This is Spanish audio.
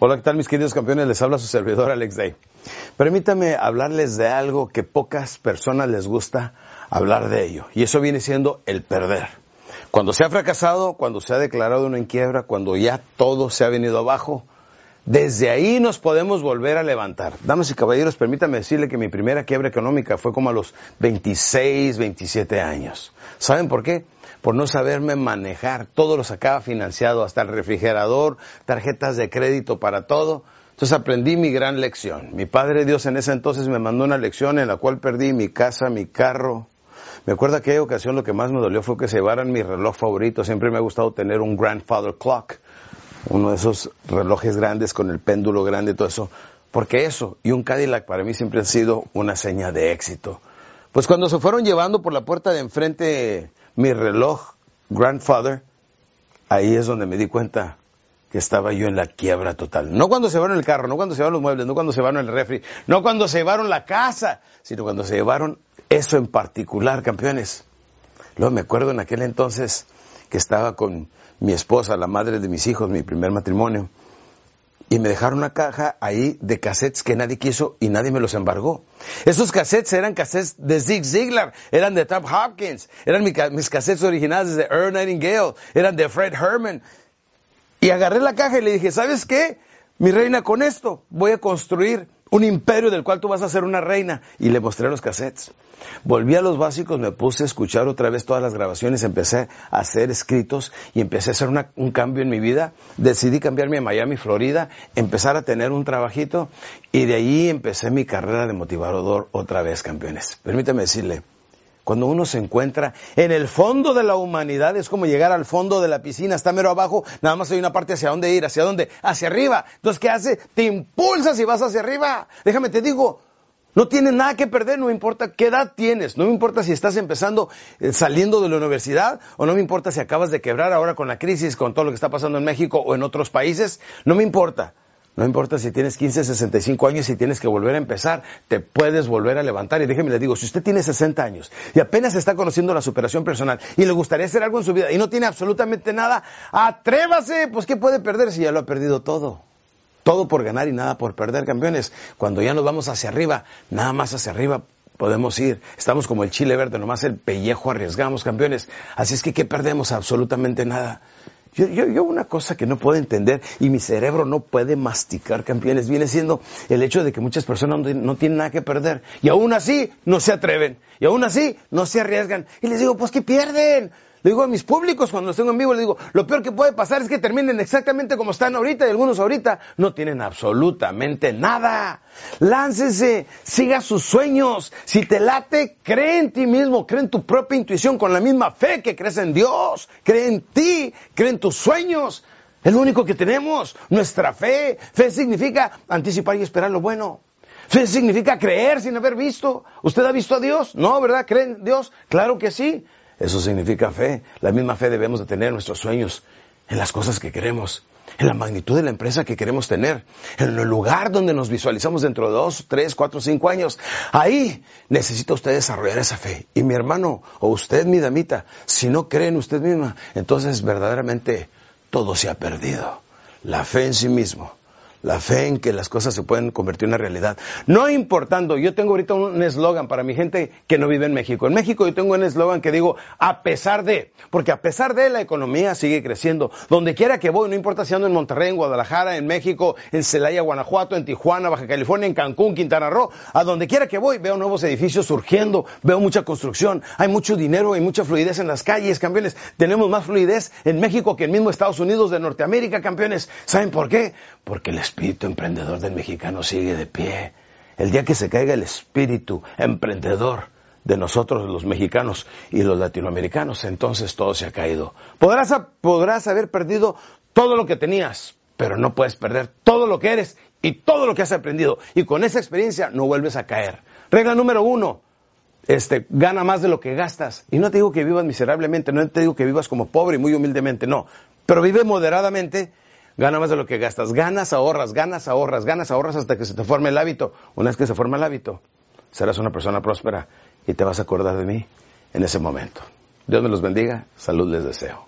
Hola, ¿qué tal mis queridos campeones? Les habla su servidor Alex Day. Permítame hablarles de algo que pocas personas les gusta hablar de ello, y eso viene siendo el perder. Cuando se ha fracasado, cuando se ha declarado uno en quiebra, cuando ya todo se ha venido abajo, desde ahí nos podemos volver a levantar. Damas y caballeros, permítame decirle que mi primera quiebra económica fue como a los 26, 27 años. ¿Saben por qué? por no saberme manejar. Todo lo sacaba financiado, hasta el refrigerador, tarjetas de crédito para todo. Entonces aprendí mi gran lección. Mi Padre Dios en ese entonces me mandó una lección en la cual perdí mi casa, mi carro. Me acuerdo aquella ocasión lo que más me dolió fue que se llevaran mi reloj favorito. Siempre me ha gustado tener un grandfather clock, uno de esos relojes grandes con el péndulo grande todo eso. Porque eso y un Cadillac para mí siempre han sido una seña de éxito. Pues cuando se fueron llevando por la puerta de enfrente mi reloj grandfather, ahí es donde me di cuenta que estaba yo en la quiebra total. No cuando se llevaron el carro, no cuando se llevaron los muebles, no cuando se llevaron el refri, no cuando se llevaron la casa, sino cuando se llevaron eso en particular, campeones. Luego me acuerdo en aquel entonces que estaba con mi esposa, la madre de mis hijos, mi primer matrimonio, y me dejaron una caja ahí de cassettes que nadie quiso y nadie me los embargó. Esos cassettes eran cassettes de Zig Ziglar, eran de Tom Hopkins, eran mis cassettes originales de Earl Nightingale, eran de Fred Herman. Y agarré la caja y le dije, ¿sabes qué? Mi reina, con esto voy a construir un imperio del cual tú vas a ser una reina. Y le mostré los cassettes. Volví a los básicos, me puse a escuchar otra vez todas las grabaciones, empecé a hacer escritos y empecé a hacer un cambio en mi vida. Decidí cambiarme a Miami, Florida, empezar a tener un trabajito y de ahí empecé mi carrera de motivador otra vez, campeones. Permítame decirle, cuando uno se encuentra en el fondo de la humanidad, es como llegar al fondo de la piscina, está mero abajo, nada más hay una parte hacia dónde ir, hacia dónde, hacia arriba. Entonces, ¿qué hace? Te impulsas y vas hacia arriba. Déjame te digo, no tienes nada que perder, no importa qué edad tienes, no me importa si estás empezando eh, saliendo de la universidad o no me importa si acabas de quebrar ahora con la crisis, con todo lo que está pasando en México o en otros países, no me importa. No importa si tienes 15, 65 años y tienes que volver a empezar, te puedes volver a levantar. Y déjeme le digo, si usted tiene 60 años y apenas está conociendo la superación personal y le gustaría hacer algo en su vida y no tiene absolutamente nada, atrévase, pues ¿qué puede perder si ya lo ha perdido todo? Todo por ganar y nada por perder, campeones. Cuando ya nos vamos hacia arriba, nada más hacia arriba podemos ir. Estamos como el chile verde, nomás el pellejo arriesgamos, campeones. Así es que, ¿qué perdemos? Absolutamente nada. Yo, yo, una cosa que no puedo entender y mi cerebro no puede masticar, campeones, viene siendo el hecho de que muchas personas no, tienen nada que perder y aún así no se atreven y aún así no se arriesgan. Y les digo, pues ¿qué pierden? Le digo a mis públicos cuando los tengo en vivo, les digo, lo peor que puede pasar es que terminen exactamente como están ahorita y algunos ahorita no tienen absolutamente nada. Láncese, siga sus sueños. Si te late, cree en ti mismo, cree en tu propia intuición con la misma fe que crees en Dios, cree en ti, cree en tus sueños. Es lo único que tenemos, nuestra fe. Fe significa anticipar y esperar lo bueno. Fe significa creer sin haber visto. ¿Usted ha visto a Dios? No, ¿verdad? ¿Cree en Dios? Claro que sí. Eso significa fe. La misma fe debemos de tener en nuestros sueños, en las cosas que queremos, en la magnitud de la empresa que queremos tener, en el lugar donde nos visualizamos dentro de dos, tres, cuatro, cinco años. Ahí necesita usted desarrollar esa fe. Y mi hermano, o usted, mi damita, si no cree en usted misma, entonces verdaderamente todo se ha perdido. La fe en sí mismo la fe en que las cosas se pueden convertir en una realidad. No importando, yo tengo ahorita un eslogan para mi gente que no vive en México. En México yo tengo un eslogan que digo, a pesar de, porque a pesar de la economía sigue creciendo. Donde quiera que voy, no importa si ando en Monterrey, en Guadalajara, en México, en Celaya, Guanajuato, en Tijuana, Baja California, en Cancún, Quintana Roo, a donde quiera que voy, veo nuevos edificios surgiendo, veo mucha construcción, hay mucho dinero, hay mucha fluidez en las calles, campeones. Tenemos más fluidez en México que en mismo Estados Unidos de Norteamérica, campeones. ¿Saben por qué? Porque les espíritu emprendedor del mexicano sigue de pie. El día que se caiga el espíritu emprendedor de nosotros los mexicanos y los latinoamericanos, entonces todo se ha caído. Podrás, podrás haber perdido todo lo que tenías, pero no puedes perder todo lo que eres y todo lo que has aprendido. Y con esa experiencia no vuelves a caer. Regla número uno, este, gana más de lo que gastas. Y no te digo que vivas miserablemente, no te digo que vivas como pobre y muy humildemente, no. Pero vive moderadamente Gana más de lo que gastas. Ganas, ahorras, ganas, ahorras, ganas, ahorras hasta que se te forme el hábito. Una vez que se forma el hábito, serás una persona próspera y te vas a acordar de mí en ese momento. Dios me los bendiga. Salud les deseo.